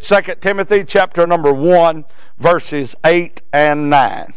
2 Timothy chapter number 1, verses 8 and 9.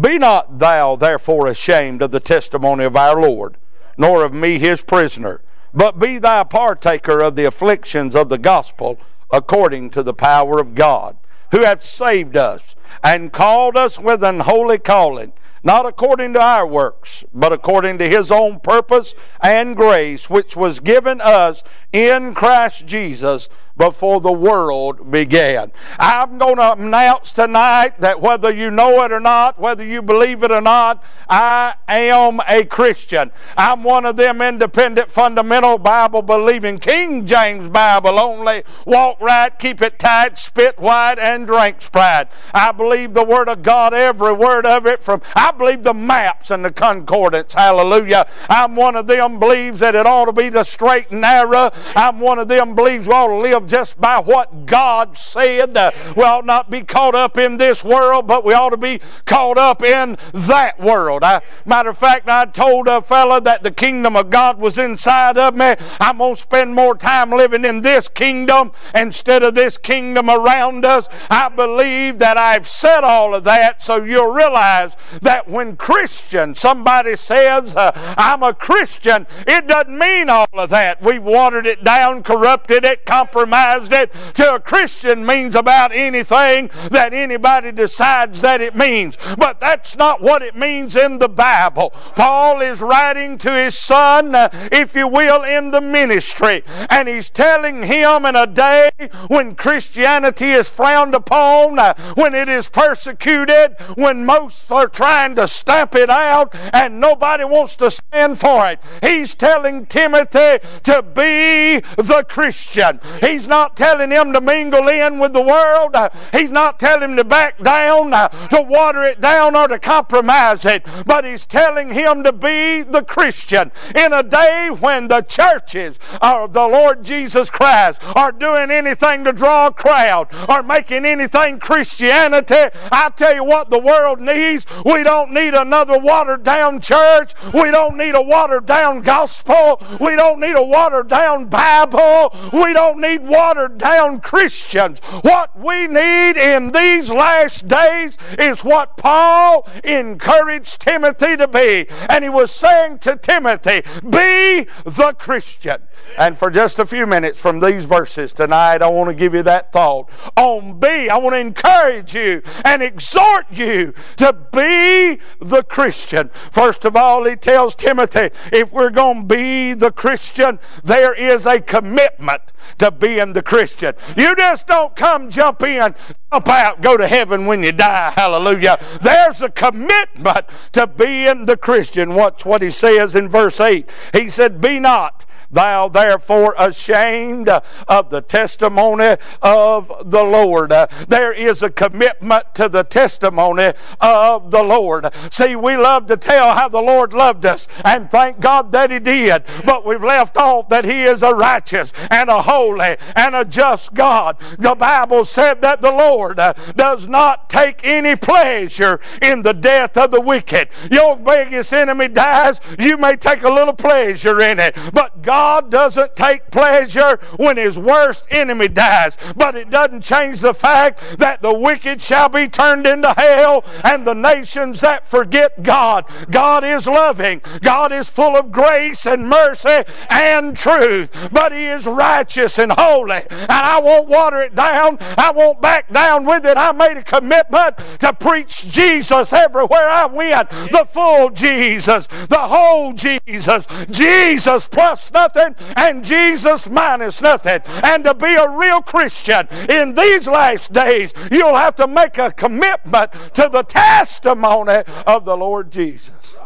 Be not thou therefore ashamed of the testimony of our Lord, nor of me his prisoner, but be thou partaker of the afflictions of the gospel according to the power of God, who hath saved us and called us with an holy calling not according to our works, but according to his own purpose and grace, which was given us in Christ Jesus before the world began. I'm going to announce tonight that whether you know it or not, whether you believe it or not, I am a Christian. I'm one of them independent, fundamental, Bible believing, King James Bible only, walk right, keep it tight, spit white, and drink Sprite. I believe the Word of God, every word of it from, I believe the maps and the concordance. Hallelujah. I'm one of them believes that it ought to be the straight and narrow. I'm one of them believes we ought to live just by what God said. We ought not be caught up in this world, but we ought to be caught up in that world. I, matter of fact, I told a fella that the kingdom of God was inside of me. I'm going to spend more time living in this kingdom instead of this kingdom around us. I believe that I've said all of that so you'll realize that when Christian, somebody says, uh, I'm a Christian, it doesn't mean all of that. We've watered it down, corrupted it, compromised it to a Christian means about anything that anybody decides that it means. But that's not what it means in the Bible. Paul is writing to his son, uh, if you will, in the ministry, and he's telling him in a day when Christianity is frowned upon, uh, when it is persecuted, when most are trying to stamp it out and nobody wants to stand for it. He's telling Timothy to be the Christian. He's not telling him to mingle in with the world. He's not telling him to back down, to water it down, or to compromise it. But he's telling him to be the Christian in a day when the churches of the Lord Jesus Christ are doing anything to draw a crowd or making anything Christianity. I tell you what the world needs. We don't need another watered down church. We don't need a watered down gospel. We don't need a watered down Bible. We don't need watered down Christians. What we need in these last days is what Paul encouraged Timothy to be. And he was saying to Timothy, Be the Christian. And for just a few minutes from these verses tonight, I want to give you that thought. On B, I want to encourage you and exhort you to be the Christian. First of all, he tells Timothy, if we're going to be the Christian, there is a commitment to being the Christian. You just don't come, jump in, jump out, go to heaven when you die. Hallelujah. There's a commitment to being the Christian. Watch what he says in verse 8. He said, Be not thou therefore ashamed of the testimony of the Lord. There is a commitment to the testimony of the Lord. See, we love to tell how the Lord loved us, and thank God that He did, but we've left off that He is a righteous and a holy and a just God. The Bible said that the Lord does not take any pleasure in the death of the wicked. Your biggest enemy dies, you may take a little pleasure in it, but God God doesn't take pleasure when his worst enemy dies, but it doesn't change the fact that the wicked shall be turned into hell and the nations that forget God. God is loving, God is full of grace and mercy and truth, but he is righteous and holy. And I won't water it down, I won't back down with it. I made a commitment to preach Jesus everywhere I went the full Jesus, the whole Jesus, Jesus plus nothing nothing and Jesus minus nothing. And to be a real Christian in these last days, you'll have to make a commitment to the testimony of the Lord Jesus.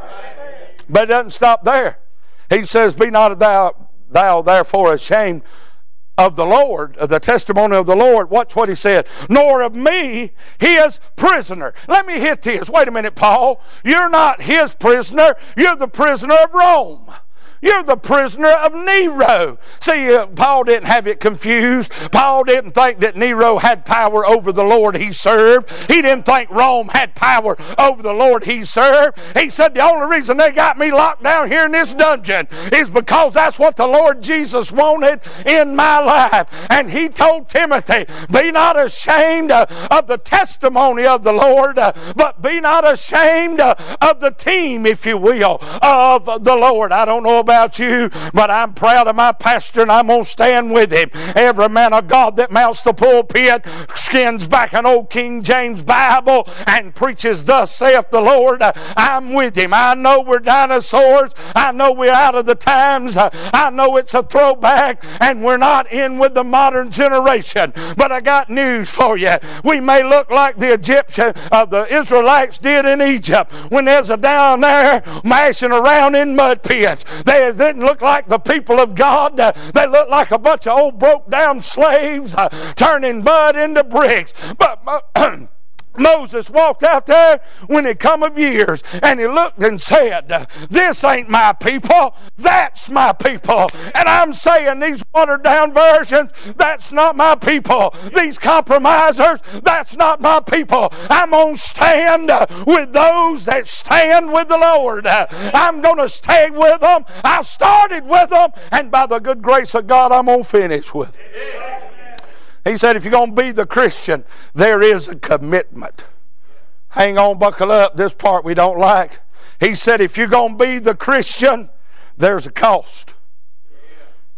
But it doesn't stop there. He says, Be not thou, thou therefore ashamed of the Lord, of the testimony of the Lord. Watch what he said. Nor of me, his prisoner. Let me hit this. Wait a minute, Paul. You're not his prisoner. You're the prisoner of Rome. You're the prisoner of Nero. See, uh, Paul didn't have it confused. Paul didn't think that Nero had power over the Lord he served. He didn't think Rome had power over the Lord he served. He said, The only reason they got me locked down here in this dungeon is because that's what the Lord Jesus wanted in my life. And he told Timothy, Be not ashamed uh, of the testimony of the Lord, uh, but be not ashamed uh, of the team, if you will, of the Lord. I don't know about about you, but I'm proud of my pastor and I'm going to stand with him. Every man of God that mounts the pulpit skins back an old King James Bible and preaches, Thus saith the Lord, I'm with him. I know we're dinosaurs. I know we're out of the times. I know it's a throwback and we're not in with the modern generation. But I got news for you. We may look like the Egyptian, uh, the Israelites did in Egypt when there's a down there mashing around in mud pits. They they didn't look like the people of God. Uh, they looked like a bunch of old broke down slaves uh, turning mud into bricks. But Moses walked out there when it come of years and he looked and said, This ain't my people, that's my people. And I'm saying these watered down versions, that's not my people. These compromisers, that's not my people. I'm going to stand with those that stand with the Lord. I'm going to stay with them. I started with them, and by the good grace of God, I'm going to finish with them. He said, if you're going to be the Christian, there is a commitment. Hang on, buckle up. This part we don't like. He said, if you're going to be the Christian, there's a cost.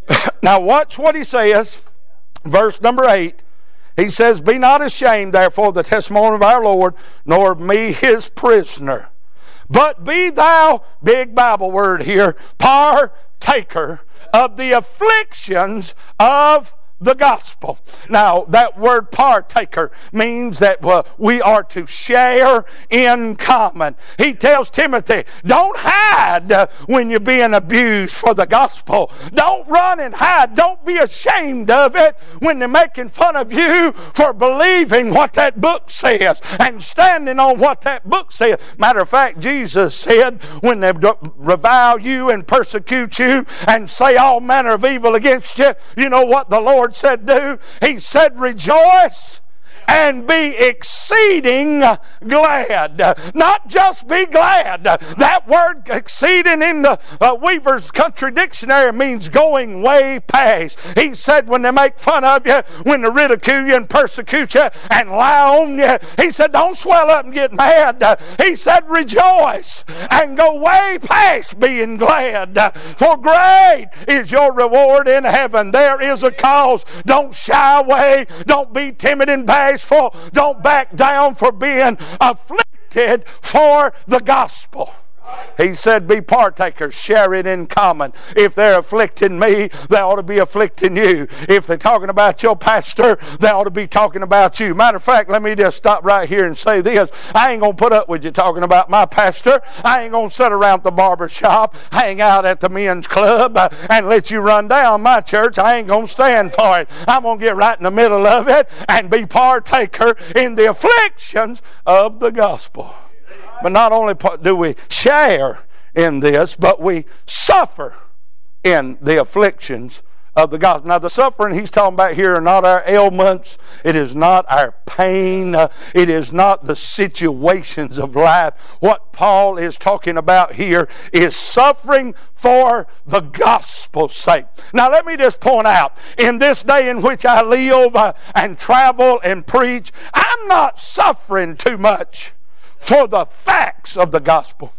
now, watch what he says. Verse number 8. He says, Be not ashamed, therefore, of the testimony of our Lord, nor of me his prisoner. But be thou, big Bible word here, partaker of the afflictions of the gospel. Now, that word partaker means that we are to share in common. He tells Timothy, don't hide uh, when you're being abused for the gospel. Don't run and hide. Don't be ashamed of it when they're making fun of you for believing what that book says and standing on what that book says. Matter of fact, Jesus said, when they revile you and persecute you and say all manner of evil against you, you know what the Lord Lord said do? He said, Rejoice and be exceeding glad. Not just be glad. That word exceeding in the uh, Weaver's Country Dictionary means going way past. He said when they make fun of you, when they ridicule you and persecute you and lie on you, he said don't swell up and get mad. He said rejoice and go way past being glad. For great is your reward in heaven. There is a cause. Don't shy away. Don't be timid and bad bashful. Don't back down for being afflicted for the gospel. He said, Be partakers, share it in common. If they're afflicting me, they ought to be afflicting you. If they're talking about your pastor, they ought to be talking about you. Matter of fact, let me just stop right here and say this. I ain't going to put up with you talking about my pastor. I ain't going to sit around the barber shop, hang out at the men's club, uh, and let you run down my church. I ain't going to stand for it. I'm going to get right in the middle of it and be partaker in the afflictions of the gospel. But not only do we share in this, but we suffer in the afflictions of the gospel. Now, the suffering he's talking about here are not our ailments, it is not our pain, uh, it is not the situations of life. What Paul is talking about here is suffering for the gospel's sake. Now, let me just point out in this day in which I live uh, and travel and preach, I'm not suffering too much for the facts of the gospel.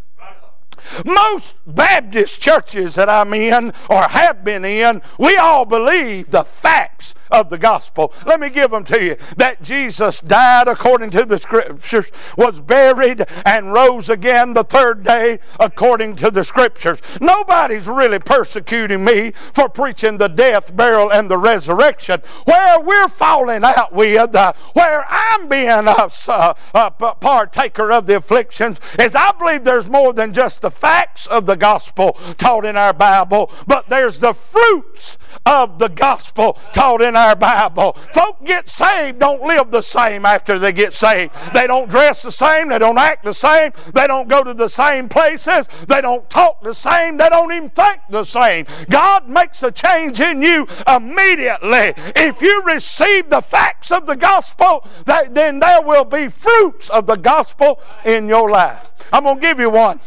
Most Baptist churches that I'm in or have been in, we all believe the facts of the gospel. Let me give them to you. That Jesus died according to the scriptures, was buried, and rose again the third day according to the scriptures. Nobody's really persecuting me for preaching the death, burial, and the resurrection. Where we're falling out with, uh, where I'm being a, a, a partaker of the afflictions, is I believe there's more than just the facts of the gospel taught in our Bible, but there's the fruits of the gospel taught in our Bible. Folk get saved, don't live the same after they get saved. They don't dress the same, they don't act the same, they don't go to the same places, they don't talk the same, they don't even think the same. God makes a change in you immediately. If you receive the facts of the gospel, then there will be fruits of the gospel in your life. I'm going to give you one.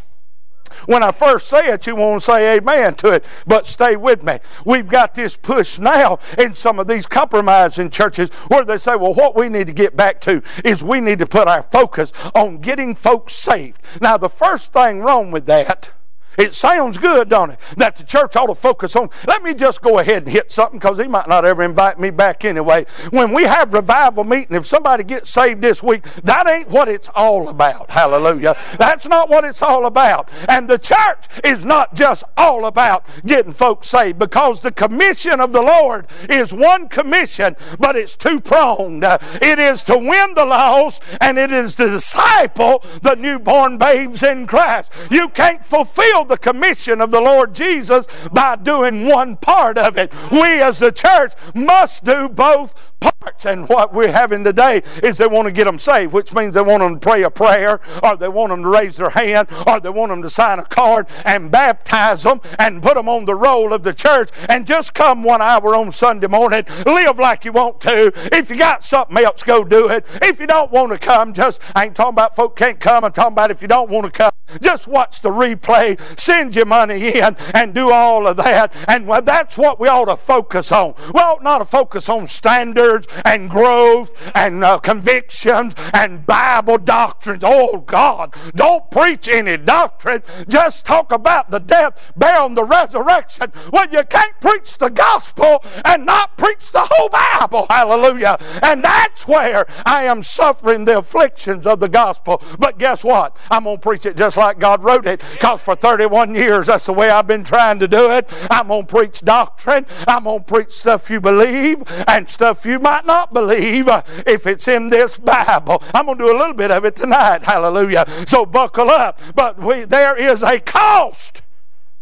When I first say it, you won't say amen to it, but stay with me. We've got this push now in some of these compromising churches where they say, well, what we need to get back to is we need to put our focus on getting folks saved. Now, the first thing wrong with that it sounds good, don't it? That the church ought to focus on. Let me just go ahead and hit something because he might not ever invite me back anyway. When we have revival meeting, if somebody gets saved this week, that ain't what it's all about. Hallelujah. That's not what it's all about. And the church is not just all about getting folks saved because the commission of the Lord is one commission, but it's two pronged. It is to win the lost and it is to disciple the newborn babes in Christ. You can't fulfill the commission of the Lord Jesus by doing one part of it. We as the church must do both parts. And what we're having today is they want to get them saved, which means they want them to pray a prayer, or they want them to raise their hand, or they want them to sign a card and baptize them and put them on the roll of the church and just come one hour on Sunday morning. Live like you want to. If you got something else, go do it. If you don't want to come, just, I ain't talking about folk can't come. I'm talking about if you don't want to come, just watch the replay, send your money in, and do all of that. And that's what we ought to focus on. We ought not to focus on standards and growth and uh, convictions and Bible doctrines. Oh, God, don't preach any doctrine. Just talk about the death, burial, and the resurrection. Well, you can't preach the gospel and not preach the whole Bible. Hallelujah. And that's where I am suffering the afflictions of the gospel. But guess what? I'm going to preach it just like God wrote it because for 31 years that's the way I've been trying to do it. I'm going to preach doctrine. I'm going to preach stuff you believe and stuff you might not believe uh, if it's in this Bible. I'm going to do a little bit of it tonight. Hallelujah. So buckle up. But we, there is a cost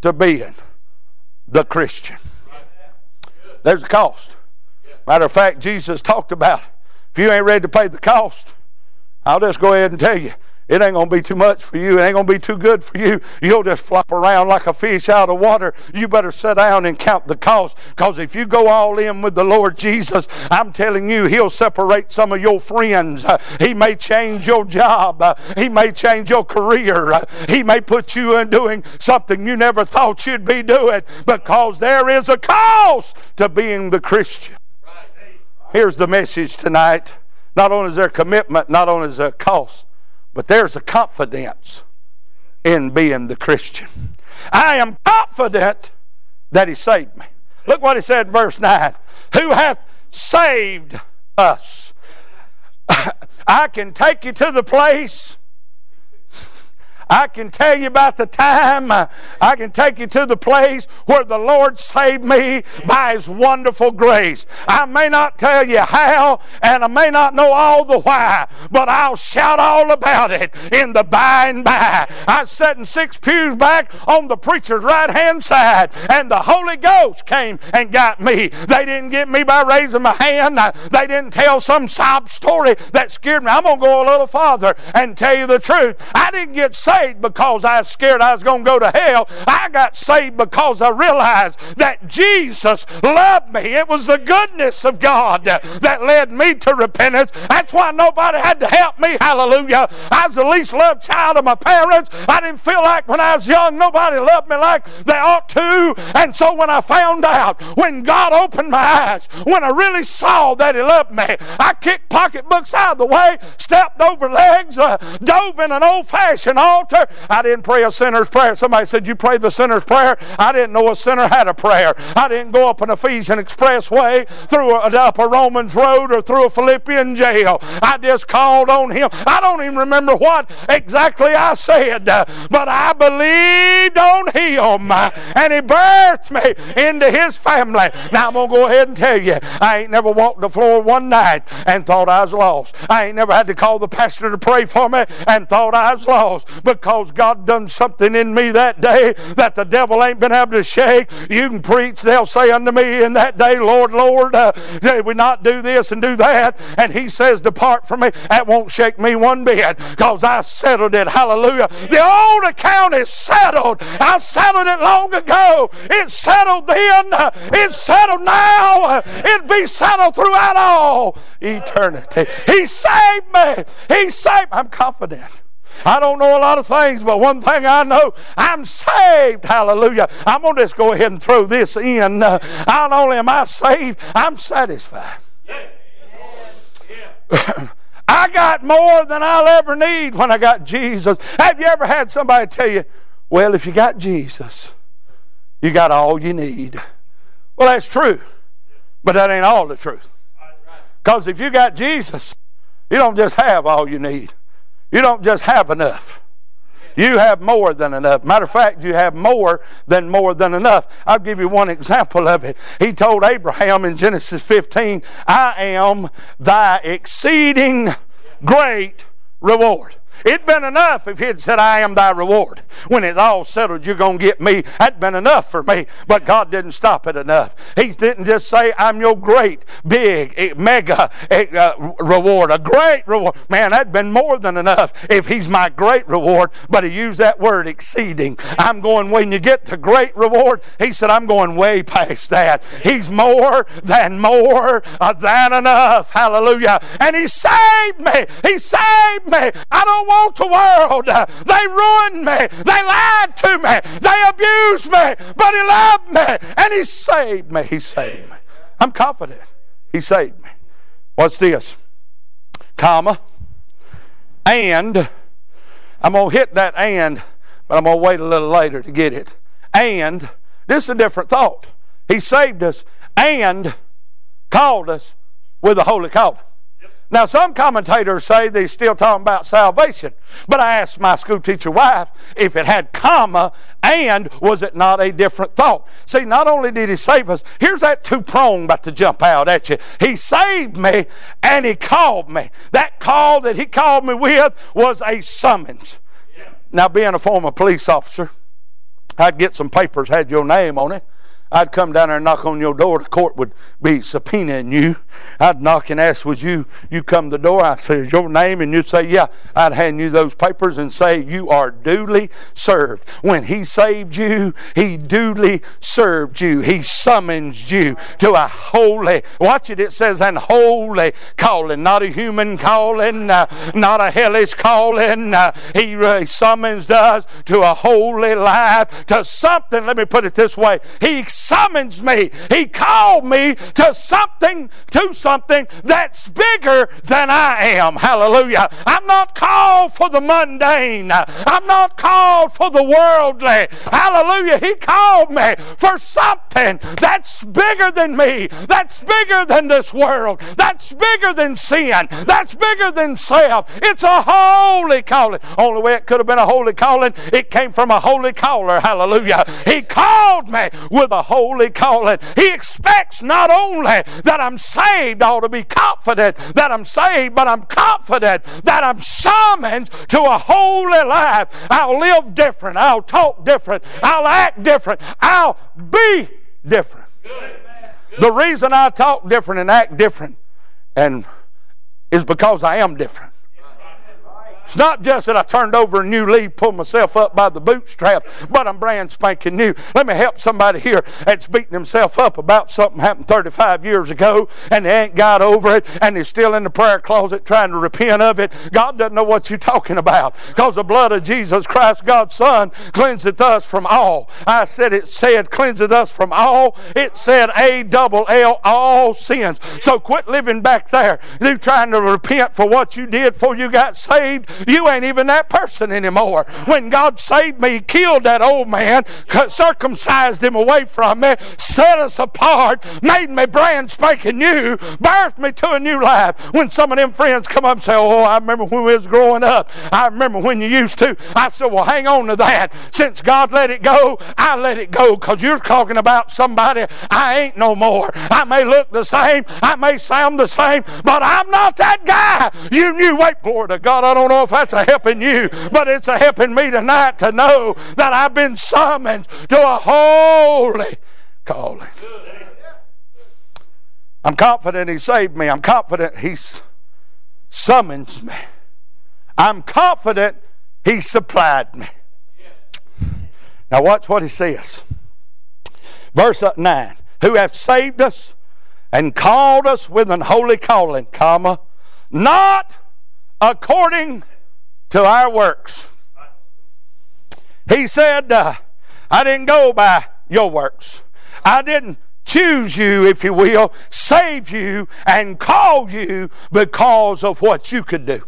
to being the Christian. There's a cost. Matter of fact, Jesus talked about if you ain't ready to pay the cost, I'll just go ahead and tell you it ain't going to be too much for you. It ain't going to be too good for you. You'll just flop around like a fish out of water. You better sit down and count the cost. Because if you go all in with the Lord Jesus, I'm telling you, He'll separate some of your friends. He may change your job. He may change your career. He may put you in doing something you never thought you'd be doing. Because there is a cost to being the Christian. Here's the message tonight. Not only is there commitment, not only is there cost but there's a confidence in being the Christian. I am confident that He saved me. Look what He said in verse 9 Who hath saved us? I can take you to the place I can tell you about the time. I can take you to the place where the Lord saved me by His wonderful grace. I may not tell you how, and I may not know all the why, but I'll shout all about it in the by and by. I sat in six pews back on the preacher's right hand side, and the Holy Ghost came and got me. They didn't get me by raising my hand. They didn't tell some sob story that scared me. I'm going to go a little farther and tell you the truth. I didn't get saved saved because I was scared I was going to go to hell. I got saved because I realized that Jesus loved me. It was the goodness of God that led me to repentance. That's why nobody had to help me. Hallelujah. I was the least loved child of my parents. I didn't feel like when I was young nobody loved me like they ought to. And so when I found out, when God opened my eyes, when I really saw that He loved me, I kicked pocketbooks out of the way, stepped over legs, uh, dove in an old fashioned altar altar. I didn't pray a sinner's prayer. Somebody said, You pray the sinner's prayer? I didn't know a sinner had a prayer. I didn't go up an Ephesian expressway through a, up a Romans road or through a Philippian jail. I just called on him. I don't even remember what exactly I said, but I believed on him and he birthed me into his family. Now I'm going to go ahead and tell you, I ain't never walked the floor one night and thought I was lost. I ain't never had to call the pastor to pray for me and thought I was lost. But because God done something in me that day that the devil ain't been able to shake. You can preach, they'll say unto me in that day, Lord, Lord, uh, did we not do this and do that? And he says, Depart from me. That won't shake me one bit because I settled it. Hallelujah. The old account is settled. I settled it long ago. It's settled then. It's settled now. It'll be settled throughout all eternity. He saved me. He saved. I'm confident. I don't know a lot of things, but one thing I know, I'm saved. Hallelujah. I'm going to just go ahead and throw this in. Uh, not only am I saved, I'm satisfied. I got more than I'll ever need when I got Jesus. Have you ever had somebody tell you, well, if you got Jesus, you got all you need? Well, that's true, but that ain't all the truth. Because if you got Jesus, you don't just have all you need. You don't just have enough. You have more than enough. Matter of fact, you have more than more than enough. I'll give you one example of it. He told Abraham in Genesis 15, I am thy exceeding great reward. It'd been enough if he'd said, I am thy reward. When it's all settled, you're going to get me. That'd been enough for me. But God didn't stop it enough. He didn't just say, I'm your great, big, eh, mega eh, uh, reward, a great reward. Man, that'd been more than enough if he's my great reward. But he used that word exceeding. I'm going, when you get to great reward, he said, I'm going way past that. He's more than more uh, than enough. Hallelujah. And he saved me. He saved me. I don't want want the world. They ruined me. They lied to me. They abused me. But He loved me and He saved me. He saved me. I'm confident He saved me. What's this? Comma. And. I'm going to hit that and, but I'm going to wait a little later to get it. And. This is a different thought. He saved us and called us with a holy calling. Now, some commentators say they're still talking about salvation, but I asked my school teacher wife if it had comma and was it not a different thought? See, not only did he save us, here's that two prong about to jump out at you. He saved me and he called me. That call that he called me with was a summons. Yeah. Now, being a former police officer, I'd get some papers had your name on it. I'd come down there and knock on your door. The court would be subpoenaing you. I'd knock and ask, "Was you you come the door?" I say, "Is your name?" And you'd say, "Yeah." I'd hand you those papers and say, "You are duly served." When He saved you, He duly served you. He summons you to a holy. Watch it. It says an holy calling, not a human calling, uh, not a hellish calling. Uh, he uh, summons us to a holy life, to something. Let me put it this way: He summons me. He called me to something, to something that's bigger than I am. Hallelujah. I'm not called for the mundane. I'm not called for the worldly. Hallelujah. He called me for something that's bigger than me. That's bigger than this world. That's bigger than sin. That's bigger than self. It's a holy calling. Only way it could have been a holy calling, it came from a holy caller. Hallelujah. He called me with a holy calling. He expects not only that I'm saved, I ought to be confident that I'm saved, but I'm confident that I'm summoned to a holy life. I'll live different. I'll talk different. I'll act different. I'll be different. The reason I talk different and act different and is because I am different. It's not just that I turned over a new leaf, pulled myself up by the bootstraps, but I'm brand spanking new. Let me help somebody here that's beating himself up about something happened 35 years ago and they ain't got over it and they're still in the prayer closet trying to repent of it. God doesn't know what you're talking about because the blood of Jesus Christ, God's Son, cleanseth us from all. I said it said cleanseth us from all. It said A double L, all sins. So quit living back there. You trying to repent for what you did before you got saved you ain't even that person anymore. When God saved me, He killed that old man, circumcised him away from me, set us apart, made me brand spanking new, birthed me to a new life. When some of them friends come up and say, Oh, I remember when we was growing up. I remember when you used to. I said, Well, hang on to that. Since God let it go, I let it go because you're talking about somebody I ain't no more. I may look the same, I may sound the same, but I'm not that guy. You knew, wait, glory to God, I don't know if that's a helping you, but it's a helping me tonight to know that I've been summoned to a holy calling. I'm confident He saved me. I'm confident He summons me. I'm confident He supplied me. Now watch what He says. Verse 9 Who hath saved us and called us with an holy calling, comma, not according to our works. He said, uh, I didn't go by your works. I didn't choose you, if you will, save you, and call you because of what you could do.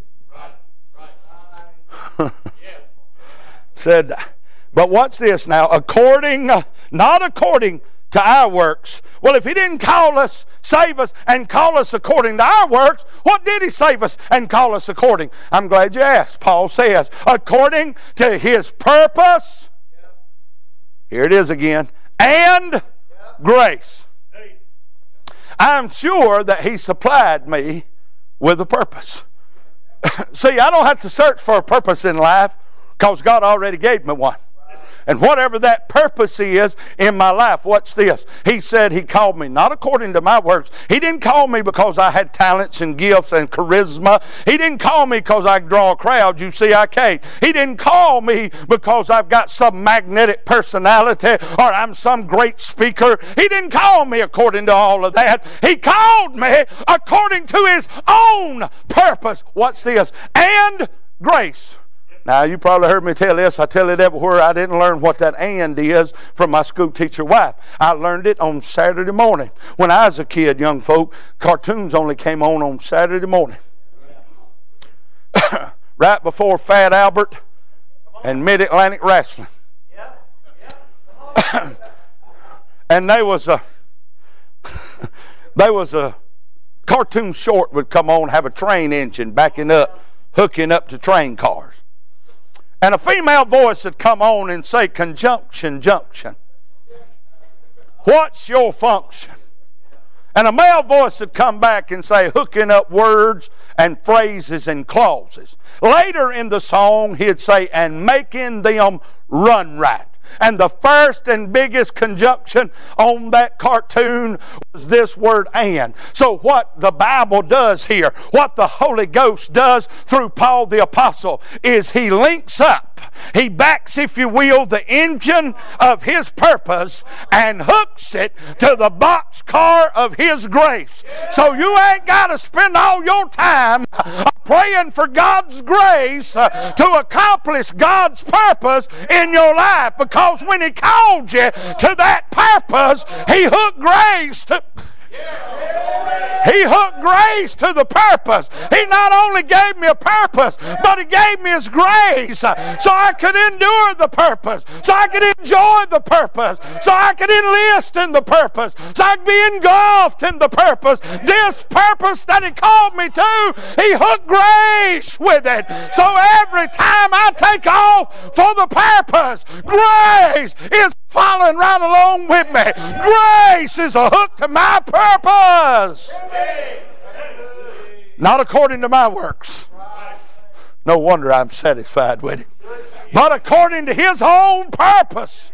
Said, but what's this now? According, not according to our works. Well, if He didn't call us, save us, and call us according to our works, what did He save us and call us according? I'm glad you asked. Paul says, according to His purpose. Here it is again. And grace. I'm sure that He supplied me with a purpose. See, I don't have to search for a purpose in life because God already gave me one. And whatever that purpose is in my life, what's this? He said He called me not according to my works. He didn't call me because I had talents and gifts and charisma. He didn't call me because I draw crowds. You see, I can't. He didn't call me because I've got some magnetic personality or I'm some great speaker. He didn't call me according to all of that. He called me according to His own purpose. What's this? And grace. Now, you probably heard me tell this. I tell it everywhere. I didn't learn what that and is from my school teacher wife. I learned it on Saturday morning. When I was a kid, young folk, cartoons only came on on Saturday morning. right before Fat Albert and Mid Atlantic Wrestling. and there was a there was a cartoon short would come on have a train engine backing up hooking up to train cars and a female voice would come on and say, Conjunction, junction. What's your function? And a male voice would come back and say, hooking up words and phrases and clauses. Later in the song, he'd say, and making them run right. And the first and biggest conjunction on that cartoon was this word and. So, what the Bible does here, what the Holy Ghost does through Paul the Apostle, is he links up, he backs, if you will, the engine of his purpose and hooks it to the box car of his grace. So, you ain't got to spend all your time uh, praying for God's grace uh, to accomplish God's purpose in your life because when He called you to that purpose, He hooked grace to. He hooked grace to the purpose. He not only gave me a purpose, but He gave me His grace uh, so I could endure the purpose, so I could enjoy the purpose, so I could enlist in the purpose, so I could be engulfed in the purpose. This purpose that He called me to, He hooked grace with it. So every time I take off for the purpose, grace is following right along with me. Grace is a hook to my purpose. Not according to my works. No wonder I'm satisfied with it. But according to His own purpose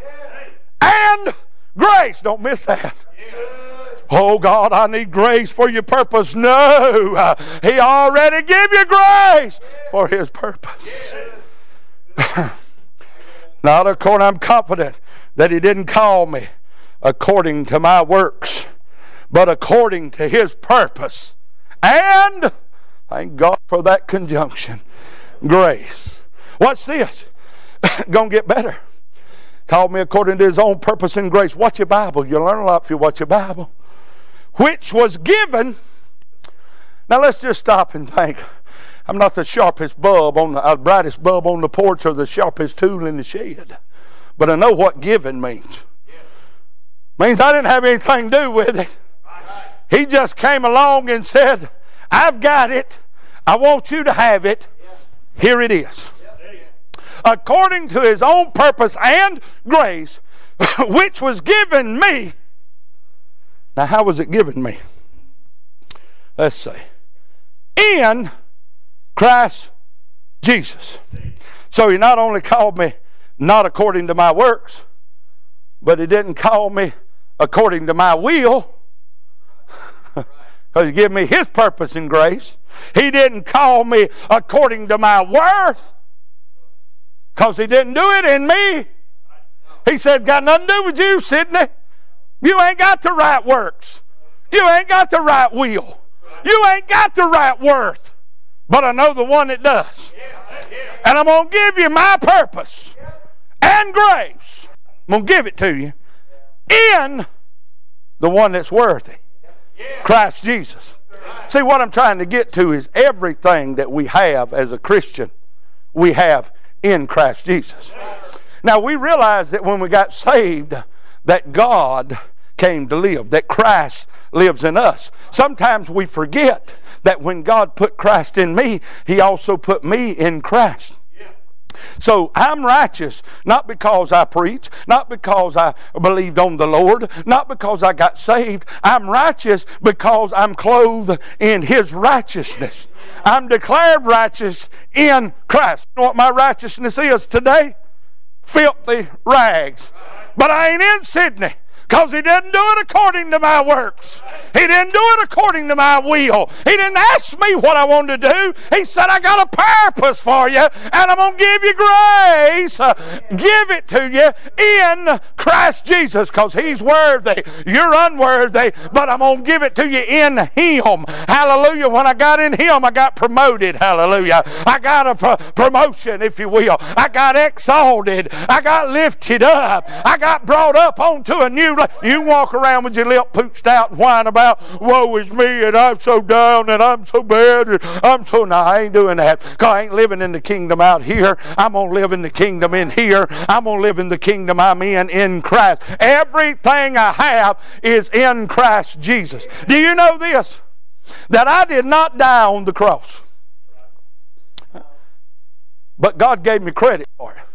and grace. Don't miss that. Oh God, I need grace for your purpose. No, He already gave you grace for His purpose. Not according, I'm confident that He didn't call me according to my works, but according to His purpose. And thank God for that conjunction grace. What's this? Gonna get better. Called me according to His own purpose and grace. Watch your Bible. You'll learn a lot if you watch your Bible. Which was given. Now let's just stop and think. I'm not the sharpest bulb on the uh, brightest bulb on the porch or the sharpest tool in the shed. But I know what giving means. Means I didn't have anything to do with it. He just came along and said, I've got it. I want you to have it. Here it is. According to his own purpose and grace, which was given me. Now, how was it given me? Let's see. In Christ Jesus. So he not only called me not according to my works, but he didn't call me according to my will. Because he gave me his purpose and grace. He didn't call me according to my worth. Because he didn't do it in me. He said, Got nothing to do with you, Sidney. You ain't got the right works. You ain't got the right will. You ain't got the right worth. But I know the one that does. And I'm going to give you my purpose and grace. I'm going to give it to you in the one that's worthy Christ Jesus. See, what I'm trying to get to is everything that we have as a Christian, we have in Christ Jesus. Now, we realize that when we got saved, that God came to live, that Christ lives in us. Sometimes we forget that when God put Christ in me, He also put me in Christ. So I'm righteous not because I preach, not because I believed on the Lord, not because I got saved. I'm righteous because I'm clothed in His righteousness. I'm declared righteous in Christ. You know what my righteousness is today? Filthy rags. But I ain't in Sidney because he didn't do it according to my works. He didn't do it according to my will. He didn't ask me what I wanted to do. He said, I got a purpose for you, and I'm going to give you grace. Uh, give it to you in Christ Jesus because he's worthy. You're unworthy, but I'm going to give it to you in him. Hallelujah. When I got in him, I got promoted. Hallelujah. I got a pro- promotion, if you will. I got exalted. I got lifted up. I got brought up onto a new you walk around with your lip pooched out and whine about, woe is me, and I'm so down, and I'm so bad, and I'm so. No, I ain't doing that. I ain't living in the kingdom out here. I'm going to live in the kingdom in here. I'm going to live in the kingdom I'm in in Christ. Everything I have is in Christ Jesus. Do you know this? That I did not die on the cross. But God gave me credit for it.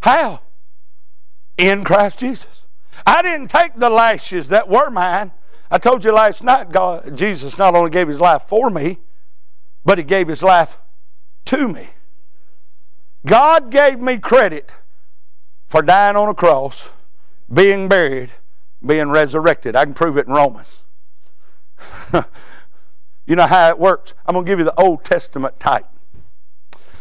How? In Christ Jesus. I didn't take the lashes that were mine. I told you last night, God, Jesus not only gave his life for me, but he gave his life to me. God gave me credit for dying on a cross, being buried, being resurrected. I can prove it in Romans. you know how it works? I'm going to give you the Old Testament type.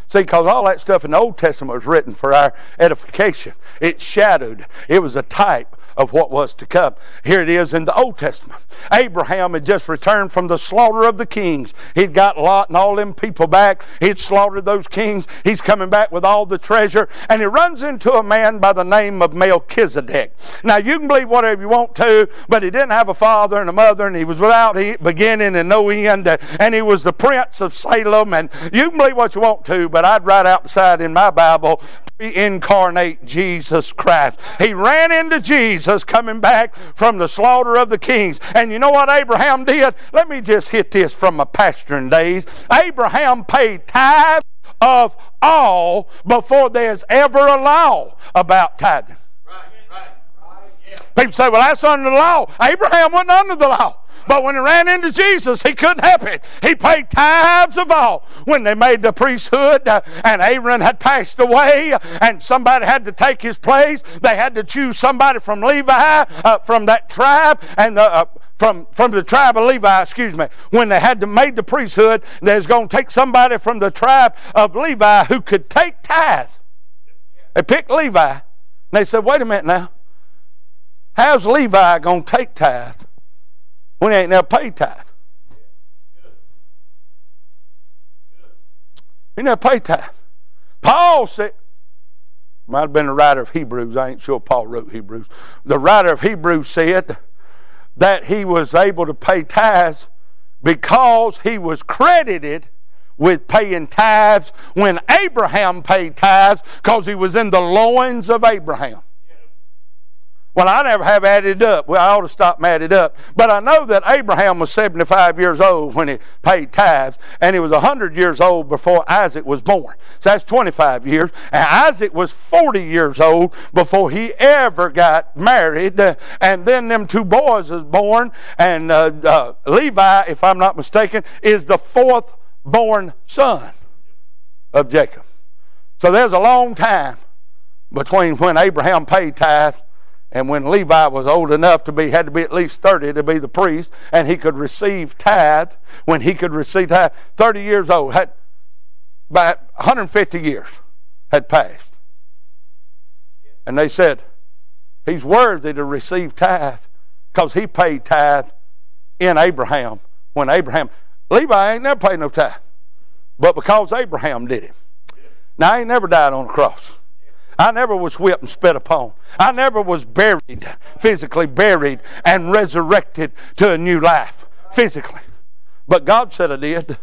See, because all that stuff in the Old Testament was written for our edification. It shadowed, it was a type of what was to come. Here it is in the Old Testament. Abraham had just returned from the slaughter of the kings. He'd got Lot and all them people back. He'd slaughtered those kings. He's coming back with all the treasure. And he runs into a man by the name of Melchizedek. Now, you can believe whatever you want to, but he didn't have a father and a mother, and he was without beginning and no end. And he was the prince of Salem. And you can believe what you want to, but I'd write outside in my Bible, incarnate Jesus Christ. He ran into Jesus coming back from the slaughter of the kings. And you know what Abraham did? Let me just hit this from my pastoring days. Abraham paid tithe of all before there's ever a law about tithing. People say, well, that's under the law. Abraham wasn't under the law. But when he ran into Jesus, he couldn't help it. He paid tithes of all. When they made the priesthood uh, and Aaron had passed away and somebody had to take his place, they had to choose somebody from Levi, uh, from that tribe, and the, uh, from, from the tribe of Levi, excuse me, when they had to made the priesthood, they was going to take somebody from the tribe of Levi who could take tithe. They picked Levi. And they said, wait a minute now. How's Levi going to take tithe? when he ain't never paid tithe. He never paid tithe. Paul said, might have been the writer of Hebrews. I ain't sure Paul wrote Hebrews. The writer of Hebrews said that he was able to pay tithes because he was credited with paying tithes when Abraham paid tithes because he was in the loins of Abraham. Well, I never have added up. Well, I ought to stop added up. But I know that Abraham was 75 years old when he paid tithes, and he was 100 years old before Isaac was born. So that's 25 years. And Isaac was 40 years old before he ever got married. and then them two boys was born, and uh, uh, Levi, if I'm not mistaken, is the fourth born son of Jacob. So there's a long time between when Abraham paid tithes and when Levi was old enough to be, had to be at least 30 to be the priest, and he could receive tithe, when he could receive tithe, 30 years old, had by 150 years had passed. And they said, he's worthy to receive tithe because he paid tithe in Abraham. When Abraham, Levi ain't never paid no tithe, but because Abraham did it. Now, he never died on the cross. I never was whipped and spit upon. I never was buried, physically buried, and resurrected to a new life, physically. But God said I did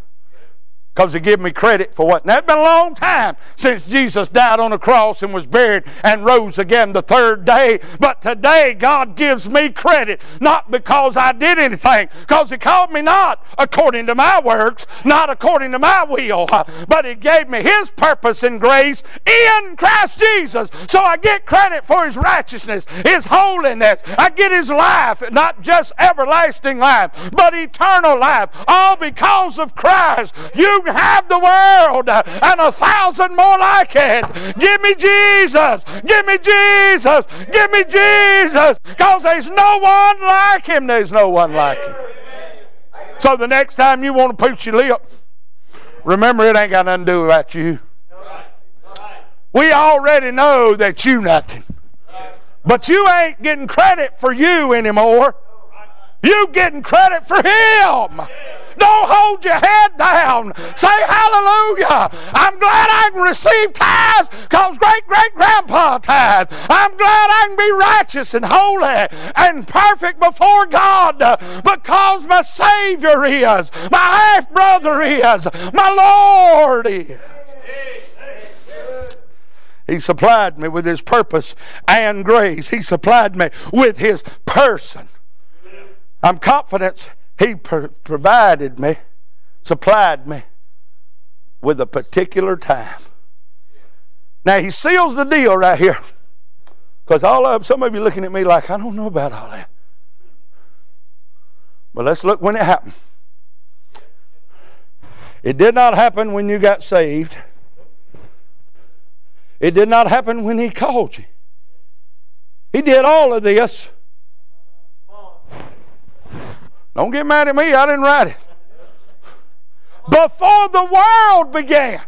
because he gave me credit for what. Now, it's been a long time since Jesus died on the cross and was buried and rose again the third day. But today, God gives me credit, not because I did anything, because he called me not according to my works, not according to my will, but he gave me his purpose and grace in Christ Jesus. So I get credit for his righteousness, his holiness. I get his life, not just everlasting life, but eternal life, all because of Christ. You have the world and a thousand more like it. Give me Jesus. Give me Jesus. Give me Jesus. Because there's no one like him. There's no one like him. So the next time you want to put your lip, remember it ain't got nothing to do about you. We already know that you nothing. But you ain't getting credit for you anymore. You getting credit for him. Don't hold your head down. Say hallelujah. I'm glad I can receive tithes because great great grandpa tithe. I'm glad I can be righteous and holy and perfect before God because my Savior is, my half brother is, my Lord is. He supplied me with His purpose and grace. He supplied me with His person. I'm confident he provided me, supplied me with a particular time. Now he seals the deal right here. Because all of some of you looking at me like, I don't know about all that. But let's look when it happened. It did not happen when you got saved. It did not happen when he called you. He did all of this don't get mad at me, I didn't write it. Before the world began,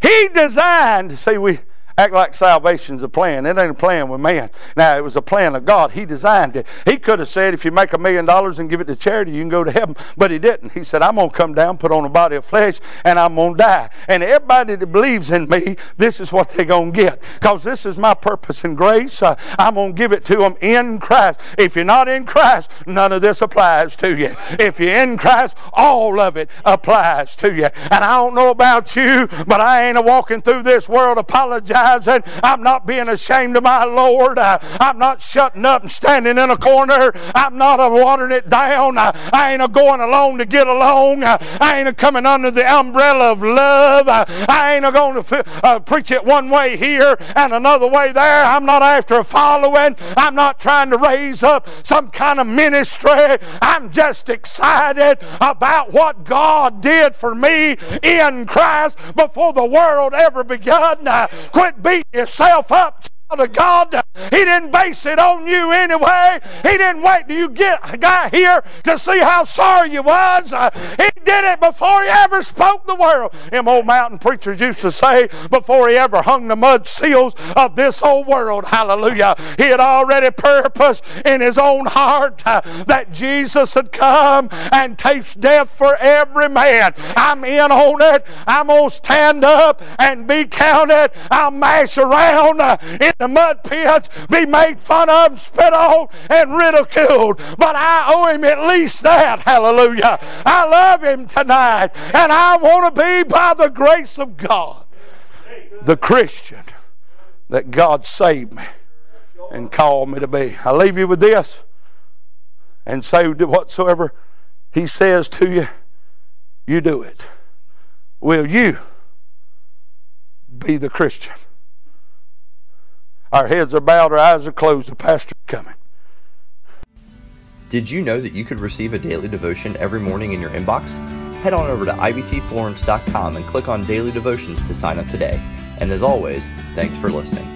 He designed, see, we act like salvation's a plan. It ain't a plan with man. Now, it was a plan of God. He designed it. He could have said, if you make a million dollars and give it to charity, you can go to heaven. But he didn't. He said, I'm going to come down, put on a body of flesh, and I'm going to die. And everybody that believes in me, this is what they're going to get. Because this is my purpose and grace. Uh, I'm going to give it to them in Christ. If you're not in Christ, none of this applies to you. If you're in Christ, all of it applies to you. And I don't know about you, but I ain't a walking through this world apologizing I'm not being ashamed of my Lord. Uh, I'm not shutting up and standing in a corner. I'm not uh, watering it down. Uh, I ain't a going along to get along. I ain't a coming under the umbrella of love. I ain't a going to preach it one way here and another way there. I'm not after a following. I'm not trying to raise up some kind of ministry. I'm just excited about what God did for me in Christ before the world ever begun. Quit beat yourself up of God. He didn't base it on you anyway. He didn't wait till you get got here to see how sorry you was. Uh, he did it before he ever spoke the world. Them old mountain preachers used to say before he ever hung the mud seals of this old world. Hallelujah. He had already purposed in his own heart uh, that Jesus had come and taste death for every man. I'm in on it. I'm going to stand up and be counted. I'll mash around uh, in the mud pits, be made fun of, spit on, and ridiculed. But I owe him at least that. Hallelujah. I love him tonight, and I want to be by the grace of God the Christian that God saved me and called me to be. I leave you with this and say whatsoever He says to you, you do it. Will you be the Christian? Our heads are bowed, our eyes are closed, the pastor's coming. Did you know that you could receive a daily devotion every morning in your inbox? Head on over to ibcflorence.com and click on Daily Devotions to sign up today. And as always, thanks for listening.